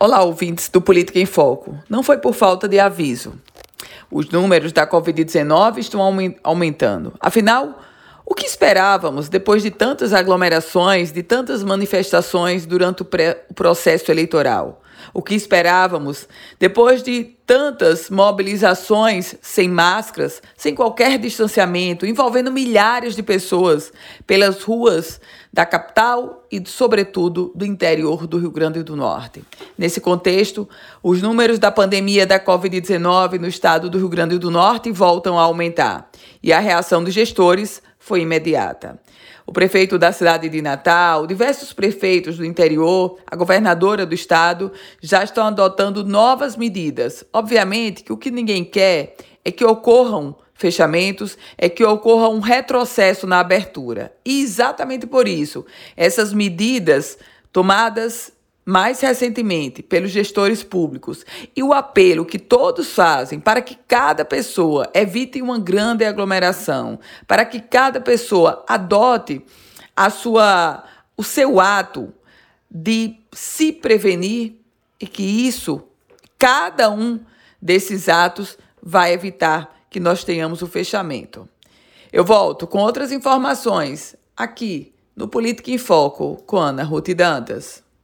Olá, ouvintes do Política em Foco. Não foi por falta de aviso. Os números da Covid-19 estão aumentando. Afinal, o que esperávamos depois de tantas aglomerações, de tantas manifestações durante o, o processo eleitoral? O que esperávamos depois de tantas mobilizações sem máscaras, sem qualquer distanciamento, envolvendo milhares de pessoas pelas ruas da capital e, sobretudo, do interior do Rio Grande do Norte. Nesse contexto, os números da pandemia da Covid-19 no estado do Rio Grande do Norte voltam a aumentar e a reação dos gestores foi imediata. O prefeito da cidade de Natal, diversos prefeitos do interior, a governadora do estado já estão adotando novas medidas. Obviamente que o que ninguém quer é que ocorram fechamentos, é que ocorra um retrocesso na abertura. E exatamente por isso, essas medidas tomadas mais recentemente pelos gestores públicos e o apelo que todos fazem para que cada pessoa evite uma grande aglomeração, para que cada pessoa adote a sua o seu ato de se prevenir e que isso cada um desses atos vai evitar que nós tenhamos o fechamento. Eu volto com outras informações aqui no Política em Foco com Ana Ruth Dantas.